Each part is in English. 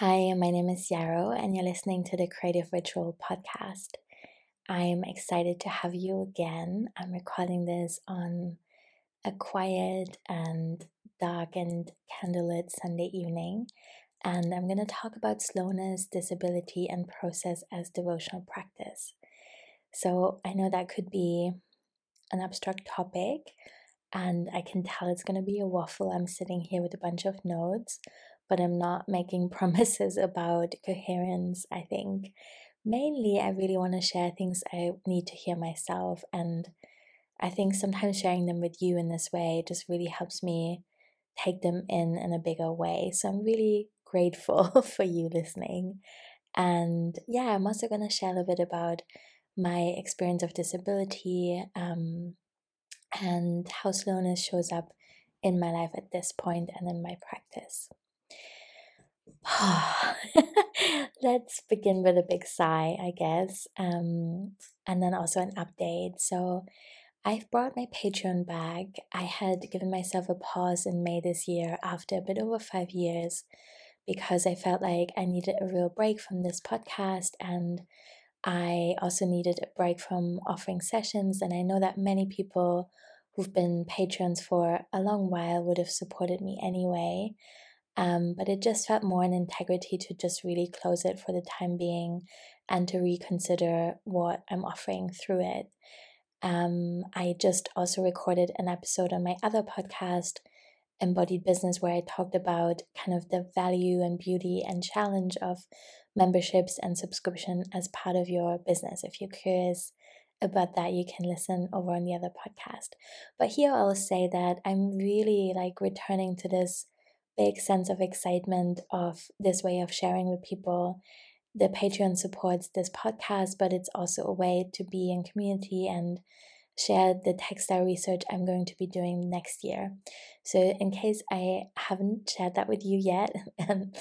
Hi, my name is Yarrow, and you're listening to the Creative Ritual podcast. I'm excited to have you again. I'm recording this on a quiet and dark and candlelit Sunday evening, and I'm going to talk about slowness, disability, and process as devotional practice. So, I know that could be an abstract topic, and I can tell it's going to be a waffle. I'm sitting here with a bunch of notes but I'm not making promises about coherence. I think mainly I really want to share things I need to hear myself. And I think sometimes sharing them with you in this way just really helps me take them in in a bigger way. So I'm really grateful for you listening. And yeah, I'm also going to share a little bit about my experience of disability um, and how slowness shows up in my life at this point and in my practice. Let's begin with a big sigh, I guess, um, and then also an update. So, I've brought my Patreon back. I had given myself a pause in May this year after a bit over five years because I felt like I needed a real break from this podcast and I also needed a break from offering sessions. And I know that many people who've been patrons for a long while would have supported me anyway. Um, but it just felt more an integrity to just really close it for the time being and to reconsider what I'm offering through it. Um, I just also recorded an episode on my other podcast, Embodied Business, where I talked about kind of the value and beauty and challenge of memberships and subscription as part of your business. If you're curious about that, you can listen over on the other podcast. But here I'll say that I'm really like returning to this big sense of excitement of this way of sharing with people. The Patreon supports this podcast, but it's also a way to be in community and share the textile research I'm going to be doing next year. So, in case I haven't shared that with you yet, um,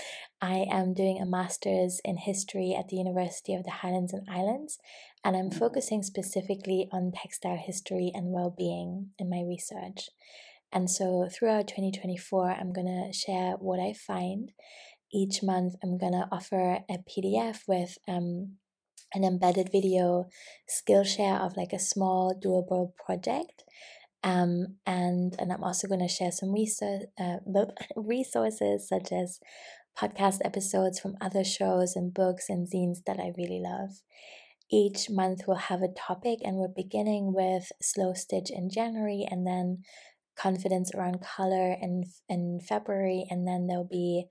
I am doing a master's in history at the University of the Highlands and Islands, and I'm focusing specifically on textile history and well being in my research. And so throughout 2024, I'm going to share what I find. Each month, I'm going to offer a PDF with um, an embedded video Skillshare of like a small doable project. Um, and and I'm also going to share some resource, uh, resources such as podcast episodes from other shows and books and zines that I really love. Each month we'll have a topic, and we're beginning with Slow Stitch in January, and then confidence around color in in February, and then there'll be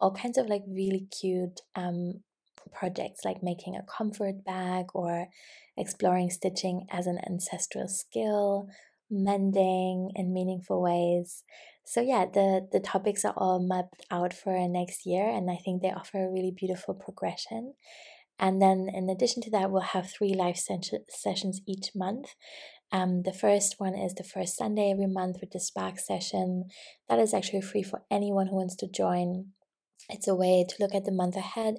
all kinds of like really cute um, projects like making a comfort bag or exploring stitching as an ancestral skill, mending in meaningful ways. So yeah, the the topics are all mapped out for next year, and I think they offer a really beautiful progression. And then, in addition to that, we'll have three live sessions each month. Um, the first one is the first Sunday every month with the Spark session. That is actually free for anyone who wants to join. It's a way to look at the month ahead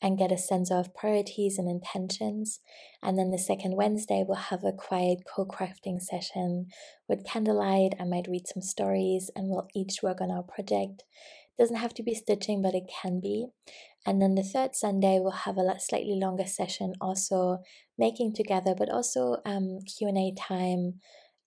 and get a sense of priorities and intentions. And then the second Wednesday, we'll have a quiet co crafting session with candlelight. I might read some stories and we'll each work on our project. It doesn't have to be stitching, but it can be. And then the third Sunday, we'll have a slightly longer session, also making together, but also um, Q and A time,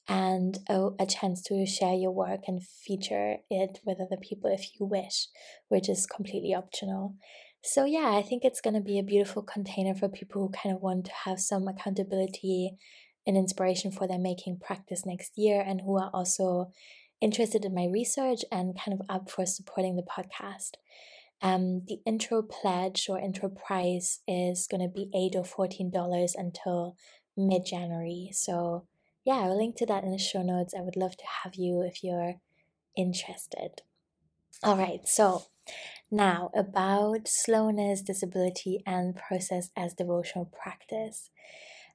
and a, a chance to share your work and feature it with other people if you wish, which is completely optional. So yeah, I think it's going to be a beautiful container for people who kind of want to have some accountability and inspiration for their making practice next year, and who are also interested in my research and kind of up for supporting the podcast. Um, the intro pledge or intro price is going to be eight or fourteen dollars until mid January. So yeah, I'll link to that in the show notes. I would love to have you if you're interested. All right, so now about slowness, disability, and process as devotional practice.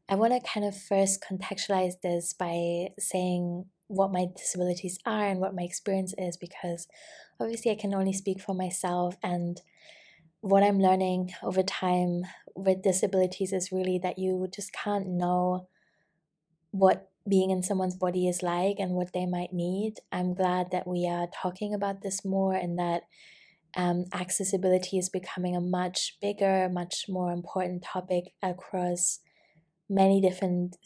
I want to kind of first contextualize this by saying what my disabilities are and what my experience is because obviously I can only speak for myself and what I'm learning over time with disabilities is really that you just can't know what being in someone's body is like and what they might need. I'm glad that we are talking about this more and that um, accessibility is becoming a much bigger, much more important topic across many different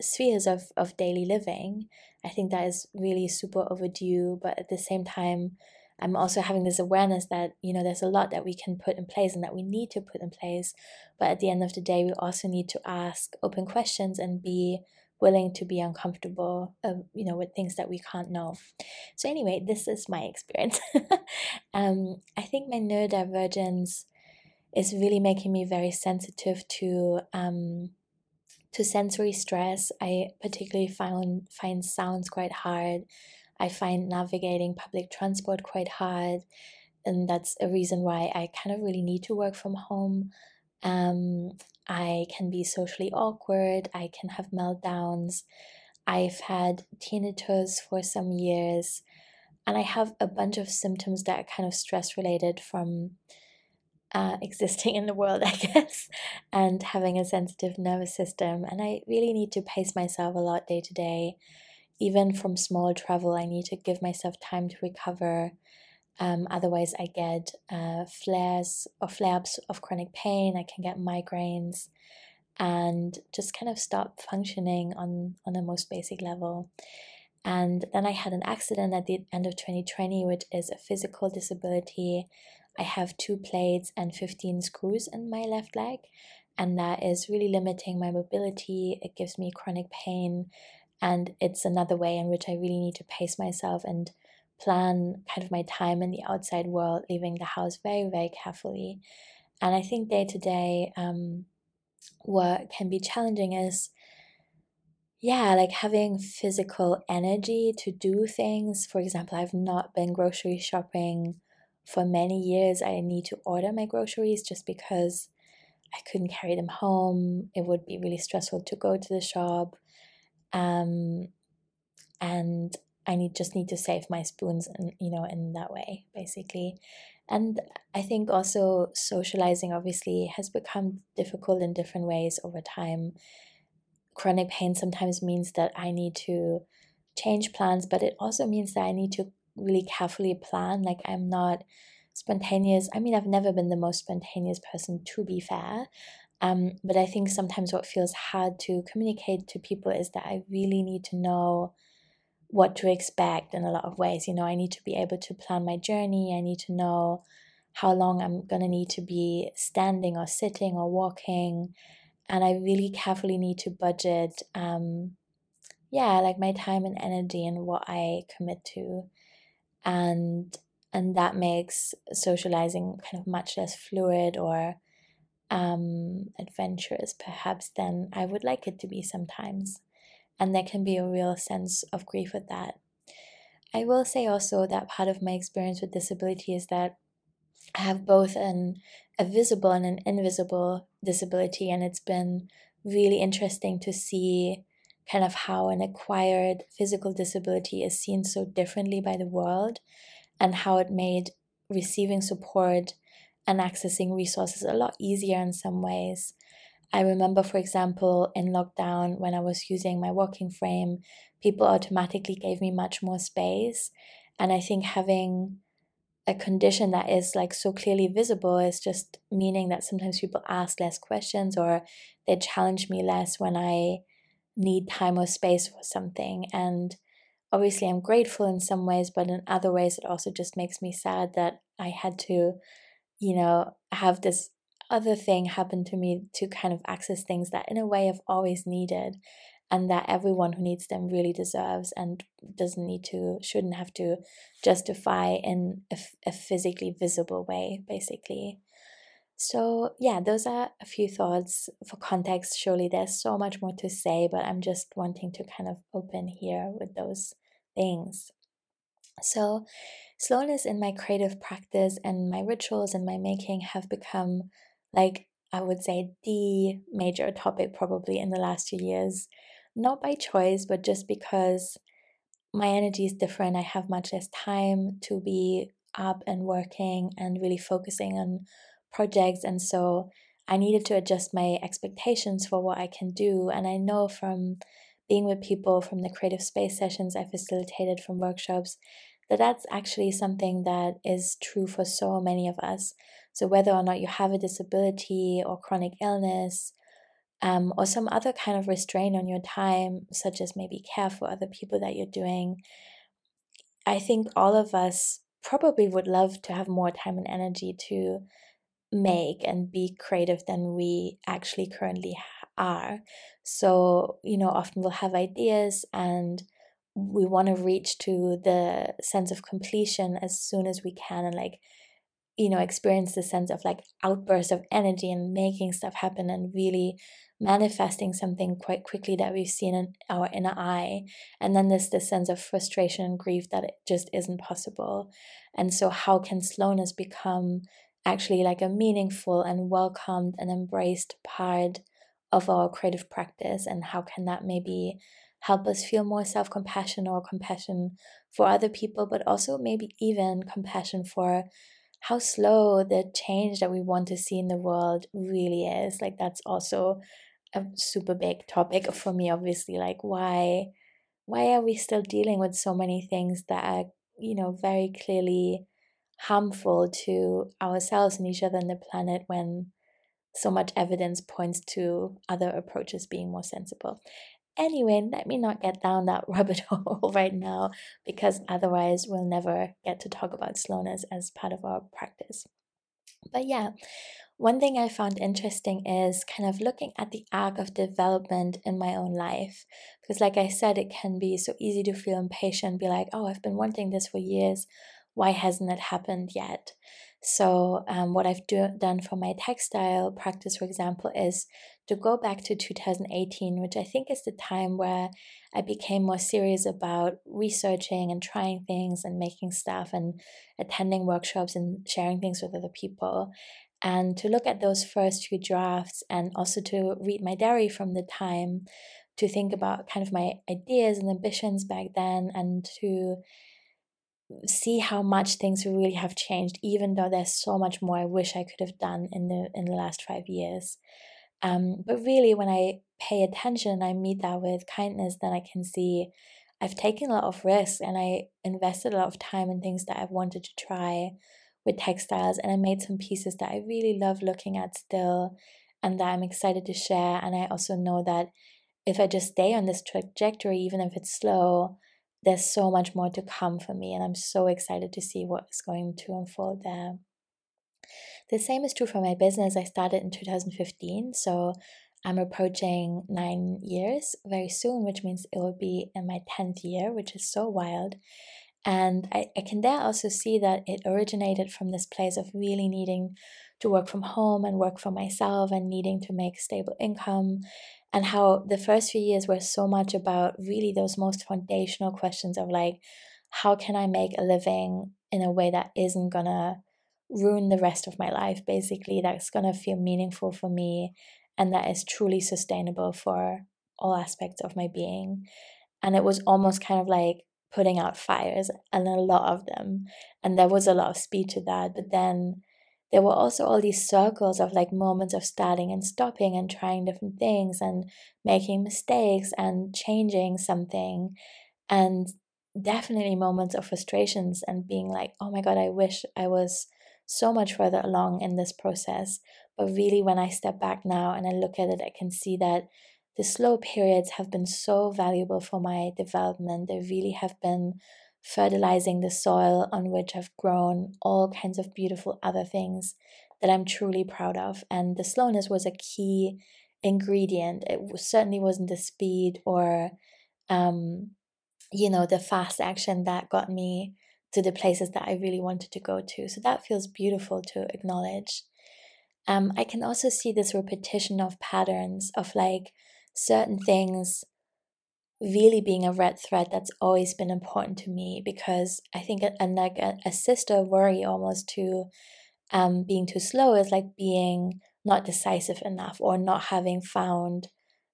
spheres of, of daily living. I think that is really super overdue, but at the same time, I'm also having this awareness that, you know, there's a lot that we can put in place and that we need to put in place. But at the end of the day, we also need to ask open questions and be willing to be uncomfortable, uh, you know, with things that we can't know. So anyway, this is my experience. um, I think my neurodivergence is really making me very sensitive to um, to sensory stress. I particularly found find sounds quite hard. I find navigating public transport quite hard, and that's a reason why I kind of really need to work from home. Um, I can be socially awkward. I can have meltdowns. I've had tinnitus for some years, and I have a bunch of symptoms that are kind of stress related from uh, existing in the world, I guess, and having a sensitive nervous system. And I really need to pace myself a lot day to day. Even from small travel, I need to give myself time to recover. Um, otherwise, I get uh, flares or flare ups of chronic pain. I can get migraines and just kind of stop functioning on, on the most basic level. And then I had an accident at the end of 2020, which is a physical disability I have two plates and 15 screws in my left leg, and that is really limiting my mobility. It gives me chronic pain, and it's another way in which I really need to pace myself and plan kind of my time in the outside world, leaving the house very, very carefully. And I think day to day, um, what can be challenging is yeah, like having physical energy to do things. For example, I've not been grocery shopping for many years I need to order my groceries just because I couldn't carry them home. It would be really stressful to go to the shop. Um, and I need just need to save my spoons and you know in that way basically. And I think also socializing obviously has become difficult in different ways over time. Chronic pain sometimes means that I need to change plans, but it also means that I need to really carefully plan. Like I'm not spontaneous. I mean, I've never been the most spontaneous person, to be fair. Um, but I think sometimes what feels hard to communicate to people is that I really need to know what to expect in a lot of ways. You know, I need to be able to plan my journey. I need to know how long I'm going to need to be standing or sitting or walking. And I really carefully need to budget, um, yeah, like my time and energy and what I commit to and and that makes socializing kind of much less fluid or um, adventurous perhaps than I would like it to be sometimes. And there can be a real sense of grief with that. I will say also that part of my experience with disability is that I have both an a visible and an invisible disability, and it's been really interesting to see kind of how an acquired physical disability is seen so differently by the world and how it made receiving support and accessing resources a lot easier in some ways. I remember, for example, in lockdown when I was using my walking frame, people automatically gave me much more space. And I think having a condition that is like so clearly visible is just meaning that sometimes people ask less questions or they challenge me less when I need time or space for something. And obviously, I'm grateful in some ways, but in other ways, it also just makes me sad that I had to, you know, have this other thing happen to me to kind of access things that, in a way, I've always needed. And that everyone who needs them really deserves and doesn't need to, shouldn't have to justify in a, a physically visible way, basically. So, yeah, those are a few thoughts for context. Surely there's so much more to say, but I'm just wanting to kind of open here with those things. So, slowness in my creative practice and my rituals and my making have become like I would say the major topic probably in the last two years. Not by choice, but just because my energy is different. I have much less time to be up and working and really focusing on projects. And so I needed to adjust my expectations for what I can do. And I know from being with people from the creative space sessions I facilitated from workshops that that's actually something that is true for so many of us. So, whether or not you have a disability or chronic illness, um, or some other kind of restraint on your time, such as maybe care for other people that you're doing, I think all of us probably would love to have more time and energy to make and be creative than we actually currently are. So, you know, often we'll have ideas and we want to reach to the sense of completion as soon as we can and like you know experience the sense of like outburst of energy and making stuff happen and really manifesting something quite quickly that we've seen in our inner eye and then there's this sense of frustration and grief that it just isn't possible and so how can slowness become actually like a meaningful and welcomed and embraced part of our creative practice and how can that maybe help us feel more self compassion or compassion for other people, but also maybe even compassion for how slow the change that we want to see in the world really is. Like, that's also a super big topic for me, obviously. Like, why? Why are we still dealing with so many things that are, you know, very clearly harmful to ourselves and each other and the planet when so much evidence points to other approaches being more sensible. Anyway, let me not get down that rabbit hole right now because otherwise we'll never get to talk about slowness as part of our practice. But yeah, one thing I found interesting is kind of looking at the arc of development in my own life. Because, like I said, it can be so easy to feel impatient, be like, oh, I've been wanting this for years. Why hasn't it happened yet? So, um, what I've do, done for my textile practice, for example, is to go back to 2018, which I think is the time where I became more serious about researching and trying things and making stuff and attending workshops and sharing things with other people. And to look at those first few drafts and also to read my diary from the time to think about kind of my ideas and ambitions back then and to see how much things really have changed even though there's so much more i wish i could have done in the in the last five years. Um, but really when i pay attention and i meet that with kindness then i can see i've taken a lot of risks and i invested a lot of time in things that i've wanted to try with textiles and i made some pieces that i really love looking at still and that i'm excited to share and i also know that if i just stay on this trajectory even if it's slow there's so much more to come for me, and I'm so excited to see what's going to unfold there. The same is true for my business. I started in 2015, so I'm approaching nine years very soon, which means it will be in my 10th year, which is so wild. And I, I can there also see that it originated from this place of really needing to work from home and work for myself and needing to make stable income and how the first few years were so much about really those most foundational questions of like how can i make a living in a way that isn't gonna ruin the rest of my life basically that's gonna feel meaningful for me and that is truly sustainable for all aspects of my being. And it was almost kind of like putting out fires and a lot of them. And there was a lot of speed to that but then there were also all these circles of like moments of starting and stopping and trying different things and making mistakes and changing something. And definitely moments of frustrations and being like oh my god i wish i was so much further along in this process. But really when i step back now and i look at it i can see that the slow periods have been so valuable for my development. They really have been fertilizing the soil on which I've grown all kinds of beautiful other things that I'm truly proud of. And the slowness was a key ingredient. It certainly wasn't the speed or, um, you know, the fast action that got me to the places that I really wanted to go to. So that feels beautiful to acknowledge. Um, I can also see this repetition of patterns of like certain things really being a red thread that's always been important to me because I think and like a, a sister worry almost to um being too slow is like being not decisive enough or not having found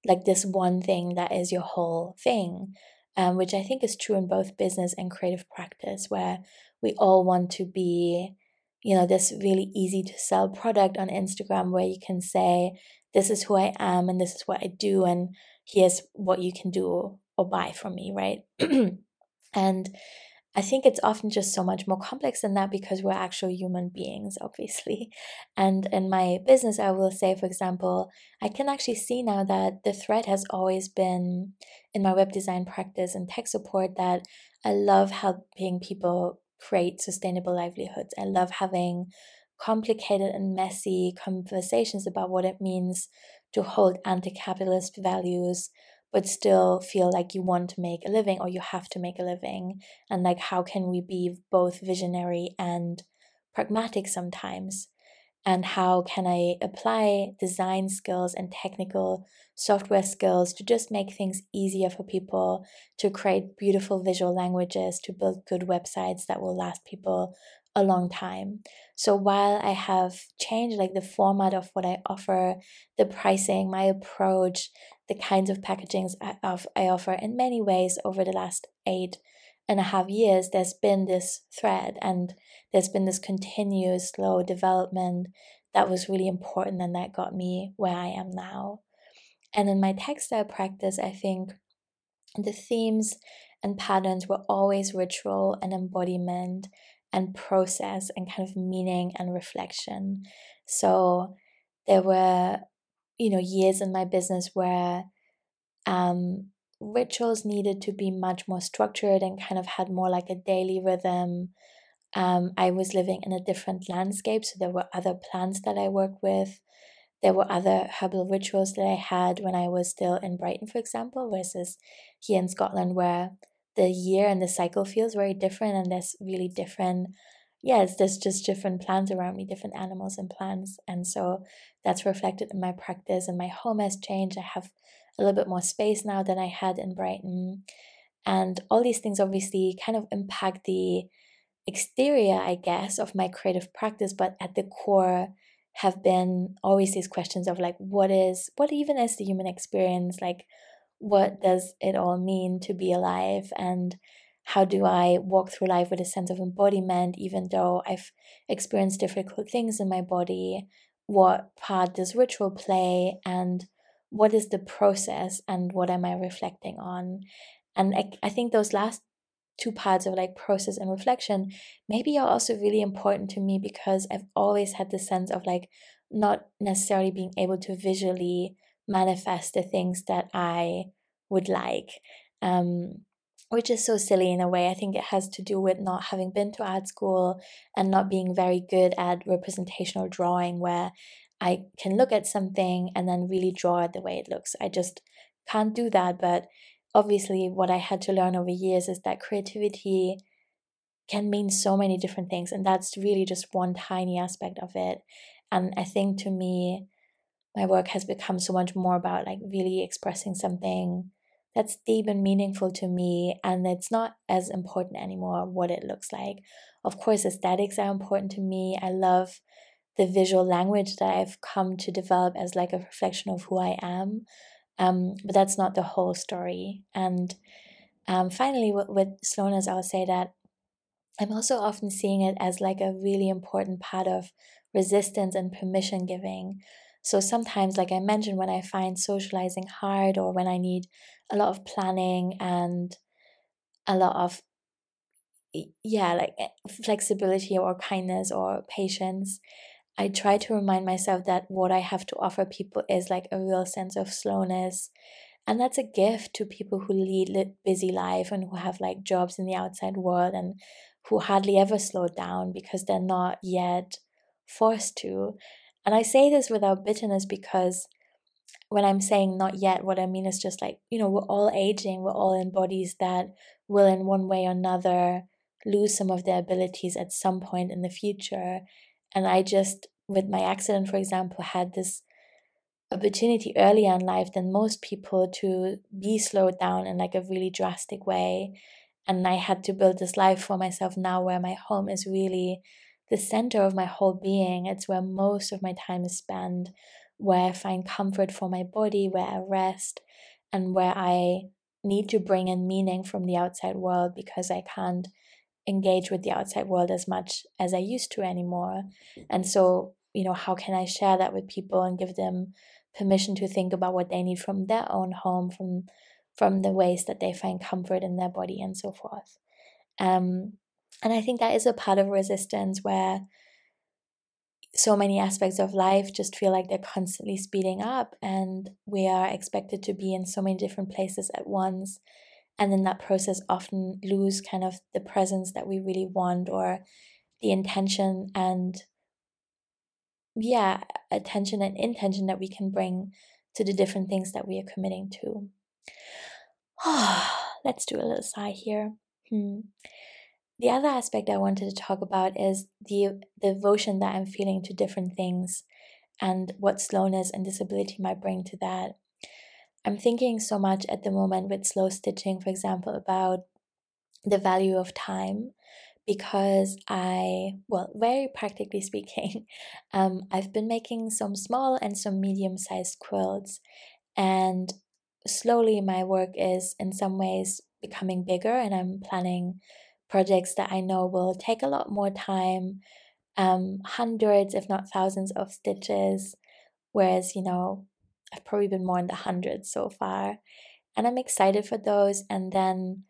like this one thing that is your whole thing um, which I think is true in both business and creative practice where we all want to be you know this really easy to sell product on Instagram where you can say this is who I am and this is what I do and here's what you can do or buy from me, right? and I think it's often just so much more complex than that because we're actual human beings, obviously. And in my business, I will say, for example, I can actually see now that the thread has always been in my web design practice and tech support that I love helping people create sustainable livelihoods. I love having complicated and messy conversations about what it means to hold anti capitalist values but still feel like you want to make a living or you have to make a living and like how can we be both visionary and pragmatic sometimes and how can i apply design skills and technical software skills to just make things easier for people to create beautiful visual languages to build good websites that will last people a long time. So while I have changed like the format of what I offer, the pricing, my approach, the kinds of packagings I, of, I offer in many ways over the last eight and a half years, there's been this thread and there's been this continuous slow development that was really important and that got me where I am now. And in my textile practice, I think the themes and patterns were always ritual and embodiment and process and kind of meaning and reflection. So there were you know years in my business where um, rituals needed to be much more structured and kind of had more like a daily rhythm. Um, I was living in a different landscape, so there were other plants that I worked with. There were other herbal rituals that I had when I was still in Brighton, for example, versus here in Scotland, where the year and the cycle feels very different, and there's really different yes, there's just different plants around me, different animals and plants. And so that's reflected in my practice. And my home has changed. I have a little bit more space now than I had in Brighton. And all these things obviously kind of impact the exterior, I guess, of my creative practice, but at the core have been always these questions of like what is what even is the human experience like what does it all mean to be alive and how do I walk through life with a sense of embodiment, even though I've experienced difficult things in my body? What part does ritual play? And what is the process? And what am I reflecting on? And I, I think those last two parts of like process and reflection maybe are also really important to me because I've always had the sense of like not necessarily being able to visually manifest the things that I would like. Um, which is so silly in a way. I think it has to do with not having been to art school and not being very good at representational drawing, where I can look at something and then really draw it the way it looks. I just can't do that. But obviously, what I had to learn over years is that creativity can mean so many different things. And that's really just one tiny aspect of it. And I think to me, my work has become so much more about like really expressing something that's deep and meaningful to me and it's not as important anymore what it looks like. Of course aesthetics are important to me. I love the visual language that i've come to develop as like a reflection of who i am um, but that's not the whole story. And um, finally with, with slowness i'll say that i'm also often seeing it as like a really important part of resistance and permission giving. So sometimes, like I mentioned, when I find socializing hard or when I need a lot of planning and a lot of yeah like eh, flexibility or kindness or patience i try to remind myself that what i have to offer people is like a real sense of slowness and that's a gift to people who lead busy life and who have like jobs in the outside world and who hardly ever slow down because they're not yet forced to and i say this without bitterness because when I'm saying not yet, what I mean is just like, you know, we're all aging, we're all in bodies that will, in one way or another, lose some of their abilities at some point in the future. And I just, with my accident, for example, had this opportunity earlier in life than most people to be slowed down in like a really drastic way. And I had to build this life for myself now where my home is really the center of my whole being. It's where most of my time is spent where I find comfort for my body, where I rest, and where I need to bring in meaning from the outside world because I can't engage with the outside world as much as I used to anymore. And so, you know, how can I share that with people and give them permission to think about what they need from their own home, from from the ways that they find comfort in their body and so forth. Um, and I think that is a part of resistance where so many aspects of life just feel like they're constantly speeding up and we are expected to be in so many different places at once. And in that process often lose kind of the presence that we really want or the intention and yeah attention and intention that we can bring to the different things that we are committing to. Let's do a little sigh here. Hmm. The other aspect I wanted to talk about is the devotion that I'm feeling to different things and what slowness and disability might bring to that. I'm thinking so much at the moment with slow stitching, for example, about the value of time because I, well, very practically speaking, um, I've been making some small and some medium sized quilts, and slowly my work is in some ways becoming bigger, and I'm planning projects that I know will take a lot more time, um, hundreds, if not thousands, of stitches. Whereas, you know, I've probably been more in the hundreds so far. And I'm excited for those. And then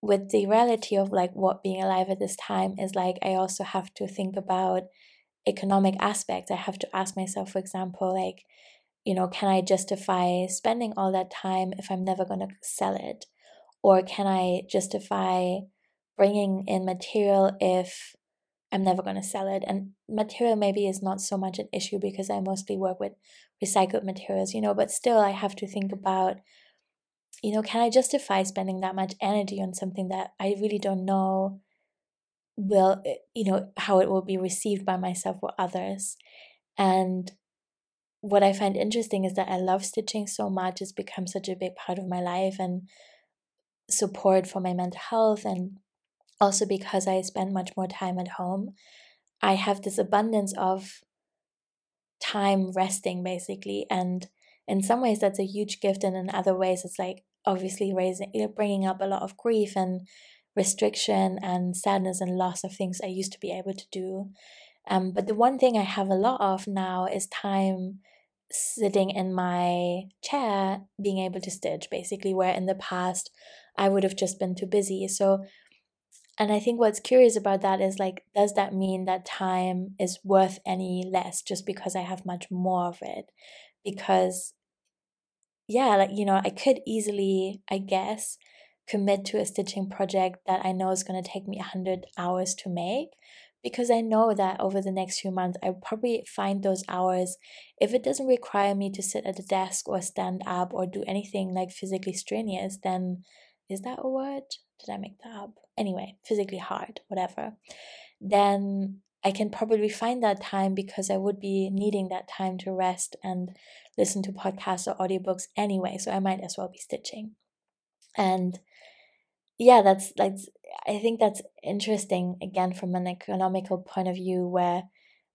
with the reality of like what being alive at this time is like, I also have to think about economic aspects. I have to ask myself, for example, like, you know, can I justify spending all that time if I'm never going to sell it? Or can I justify bringing in material if I'm never going to sell it. And material maybe is not so much an issue because I mostly work with recycled materials, you know, but still I have to think about, you know, can I justify spending that much energy on something that I really don't know will, eh, you know, how it will be received by myself or others. And what I find interesting is that I love stitching so much. It's become such a big part of my life and support for my mental health and also because I spend much more time at home, I have this abundance of time resting basically. And in some ways, that's a huge gift. And in other ways, it's like obviously raising, bringing up a lot of grief and restriction and sadness and loss of things I used to be able to do. Um, but the one thing I have a lot of now is time sitting in my chair, being able to stitch, basically, where in the past I would have just been too busy. So and I think what's curious about that is like, does that mean that time is worth any less just because I have much more of it? Because, yeah, like, you know, I could easily, I guess, commit to a stitching project that I know is going to take me 100 hours to make because I know that over the next few months, I'll probably find those hours. If it doesn't require me to sit at a desk or stand up or do anything like physically strenuous, then is that a word? Did I make that up? Anyway, physically hard, whatever. Then I can probably find that time because I would be needing that time to rest and listen to podcasts or audiobooks anyway. So I might as well be stitching. And yeah, that's like, I think that's interesting again from an economical point of view where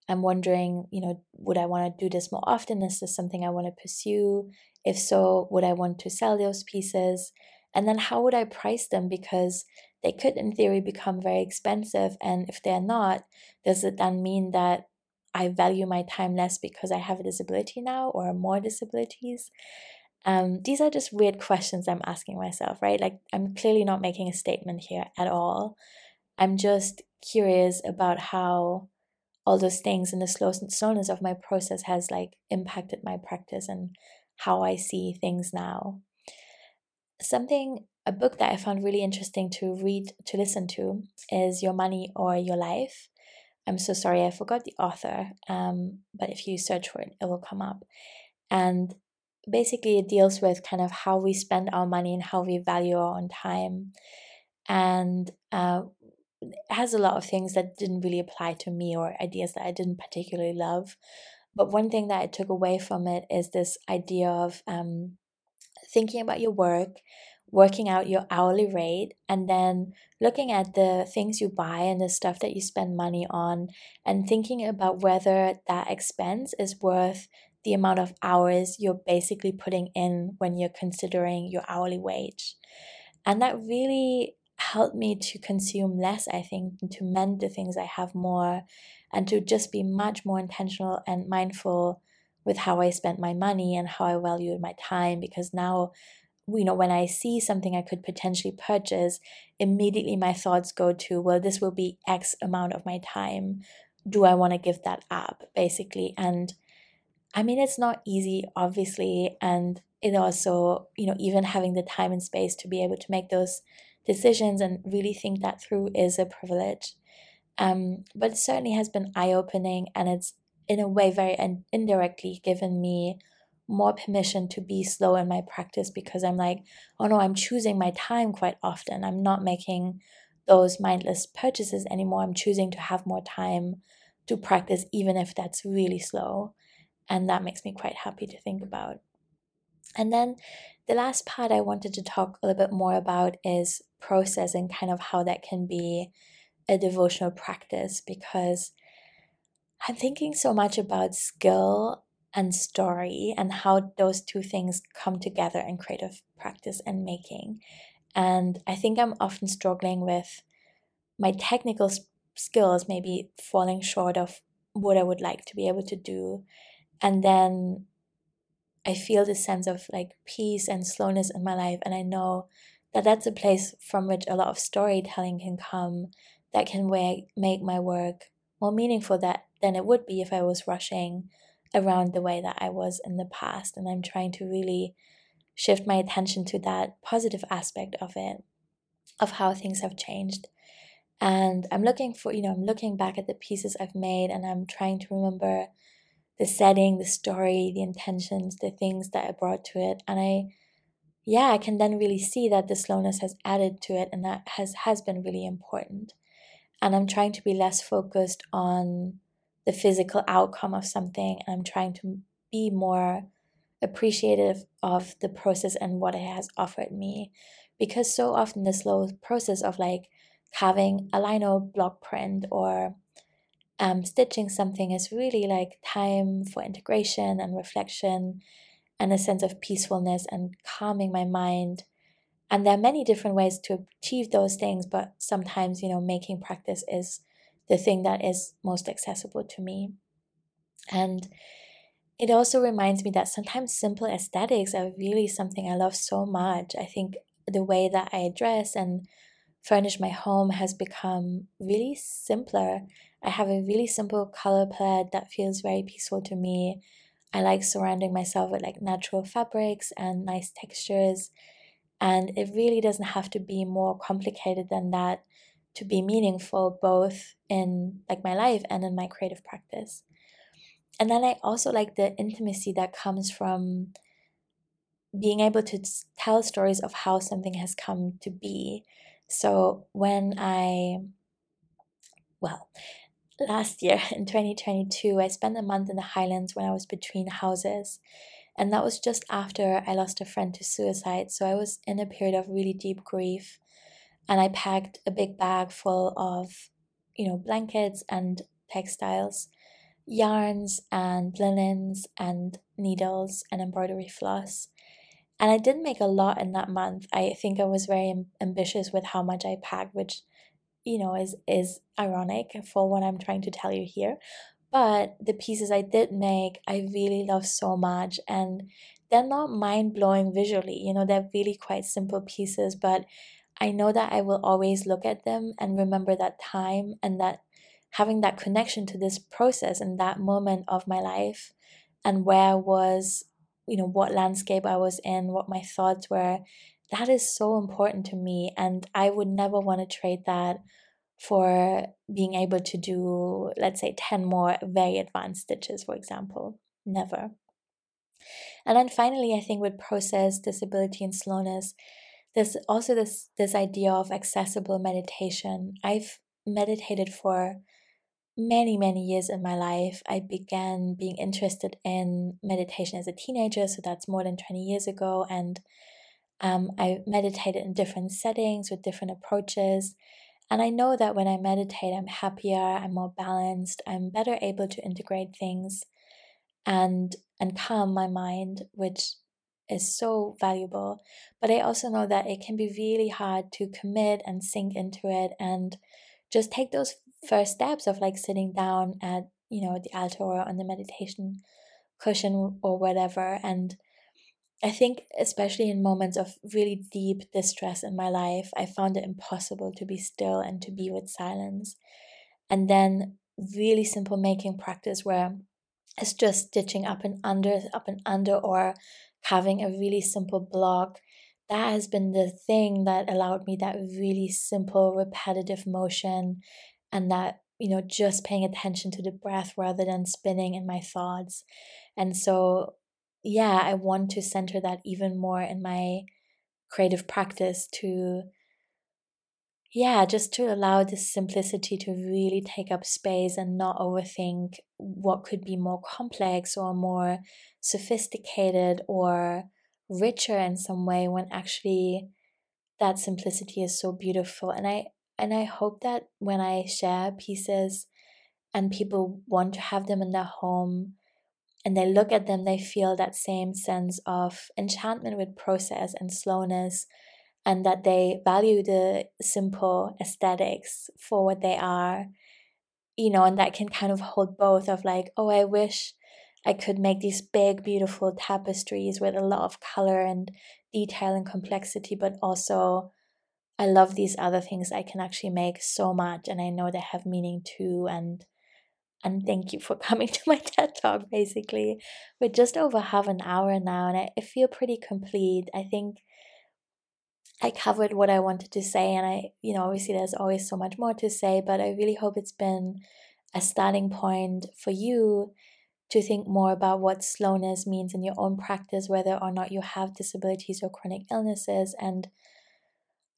I'm wondering, you know, would I want to do this more often? Is this something I want to pursue? If so, would I want to sell those pieces? And then how would I price them? Because they could, in theory, become very expensive. And if they're not, does it then mean that I value my time less because I have a disability now or more disabilities? Um, these are just weird questions I'm asking myself, right? Like, I'm clearly not making a statement here at all. I'm just curious about how all those things and the slowness of my process has like impacted my practice and how I see things now something a book that I found really interesting to read to listen to is Your Money or Your Life. I'm so sorry I forgot the author, um, but if you search for it, it will come up. And basically, it deals with kind of how we spend our money and how we value our own time. And uh, has a lot of things that didn't really apply to me or ideas that I didn't particularly love. But one thing that I took away from it is this idea of um, thinking about your work, working out your hourly rate, and then looking at the things you buy and the stuff that you spend money on, and thinking about whether that expense is worth the amount of hours you're basically putting in when you're considering your hourly wage. And that really helped me to consume less, I think, and to mend the things I have more, and to just be much more intentional and mindful with how I spent my money and how I valued my time because now you know, when I see something I could potentially purchase, immediately my thoughts go to, well, this will be X amount of my time. Do I want to give that up, basically? And I mean, it's not easy, obviously. And it also, you know, even having the time and space to be able to make those decisions and really think that through is a privilege. Um, but it certainly has been eye opening and it's in a way very in- indirectly given me more permission to be slow in my practice because I'm like, oh no, I'm choosing my time quite often. I'm not making those mindless purchases anymore. I'm choosing to have more time to practice, even if that's really slow. And that makes me quite happy to think about. And then the last part I wanted to talk a little bit more about is process and kind of how that can be a devotional practice because I'm thinking so much about skill and story and how those two things come together in creative practice and making. And I think I'm often struggling with my technical skills, maybe falling short of what I would like to be able to do. And then I feel this sense of like peace and slowness in my life. And I know that that's a place from which a lot of storytelling can come that can make my work more meaningful that, than it would be if I was rushing around the way that I was in the past. And I'm trying to really shift my attention to that positive aspect of it, of how things have changed. And I'm looking for, you know, I'm looking back at the pieces I've made and I'm trying to remember the setting, the story, the intentions, the things that I brought to it. And I, yeah, I can then really see that the slowness has added to it and that has, has been really important. And I'm trying to be less focused on the physical outcome of something. I'm trying to be more appreciative of the process and what it has offered me. Because so often the slow process of like having a lino block print or um, stitching something is really like time for integration and reflection and a sense of peacefulness and calming my mind. And there are many different ways to achieve those things, but sometimes, you know, making practice is the thing that is most accessible to me. And it also reminds me that sometimes simple aesthetics are really something I love so much. I think the way that I dress and furnish my home has become really simpler. I have a really simple color palette that feels very peaceful to me. I like surrounding myself with like natural fabrics and nice textures. And it really doesn't have to be more complicated than that to be meaningful both in like my life and in my creative practice. And then I also like the intimacy that comes from being able to tell stories of how something has come to be. So when I, well, last year in 2022, I spent a month in the Highlands when I was between houses. And that was just after I lost a friend to suicide. So I was in a period of really deep grief and I packed a big bag full of, you know, blankets and textiles, yarns and linens and needles and embroidery floss. And I didn't make a lot in that month. I think I was very ambitious with how much I packed, which, you know, is is ironic for what I'm trying to tell you here. But the pieces I did make, I really love so much, and they're not mind blowing visually. You know, they're really quite simple pieces, but I know that I will always look at them and remember that time and that having that connection to this process and that moment of my life and where I was, you know, what landscape I was in, what my thoughts were, that is so important to me. And I would never want to trade that for being able to do, let's say, 10 more very advanced stitches, for example. Never. And then finally, I think with process, disability, and slowness, there's also this this idea of accessible meditation. I've meditated for many many years in my life. I began being interested in meditation as a teenager, so that's more than 20 years ago and um, I meditated in different settings with different approaches. And I know that when I meditate, I'm happier, I'm more balanced, I'm better able to integrate things and and calm my mind, which is so valuable. But I also know that it can be really hard to commit and sink into it and just take those first steps of like sitting down at, you know, the altar or on the meditation cushion or whatever. And I think, especially in moments of really deep distress in my life, I found it impossible to be still and to be with silence. And then, really simple making practice where it's just stitching up and under, up and under, or having a really simple block. That has been the thing that allowed me that really simple, repetitive motion and that, you know, just paying attention to the breath rather than spinning in my thoughts. And so yeah, I want to center that even more in my creative practice to, yeah, just to allow this simplicity to really take up space and not overthink what could be more complex or more sophisticated or richer in some way when actually that simplicity is so beautiful. And i and i hope that when i share pieces and people want to have them in their home and they look at them, they feel that same sense of enchantment with process and slowness, and that they value the simple aesthetics for what they are, you know, and that can kind of hold both of like, oh, I wish I could make these big, beautiful tapestries with a lot of color and detail and complexity, but also I love these other things I can actually make so much, and I know they have meaning too, and and thank you for coming to my TED Talk, basically. We're just over half an hour now, and I, I feel pretty complete. I think I covered what I wanted to say, and I, you know, obviously there's always so much more to say, but I really hope it's been a starting point for you to think more about what slowness means in your own practice, whether or not you have disabilities or chronic illnesses, and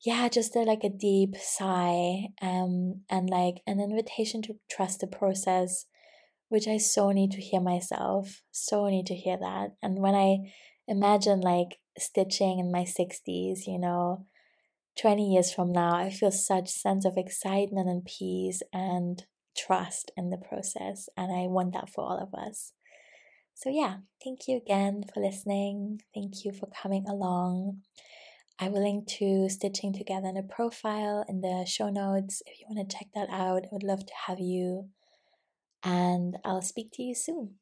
yeah, just a, like a deep sigh um, and like an invitation to trust the process, which I so need to hear myself. So need to hear that. And when I imagine like stitching in my 60s, you know, 20 years from now, I feel such sense of excitement and peace and trust in the process. And I want that for all of us. So, yeah, thank you again for listening. Thank you for coming along. I will link to stitching together in a profile in the show notes if you want to check that out. I would love to have you. And I'll speak to you soon.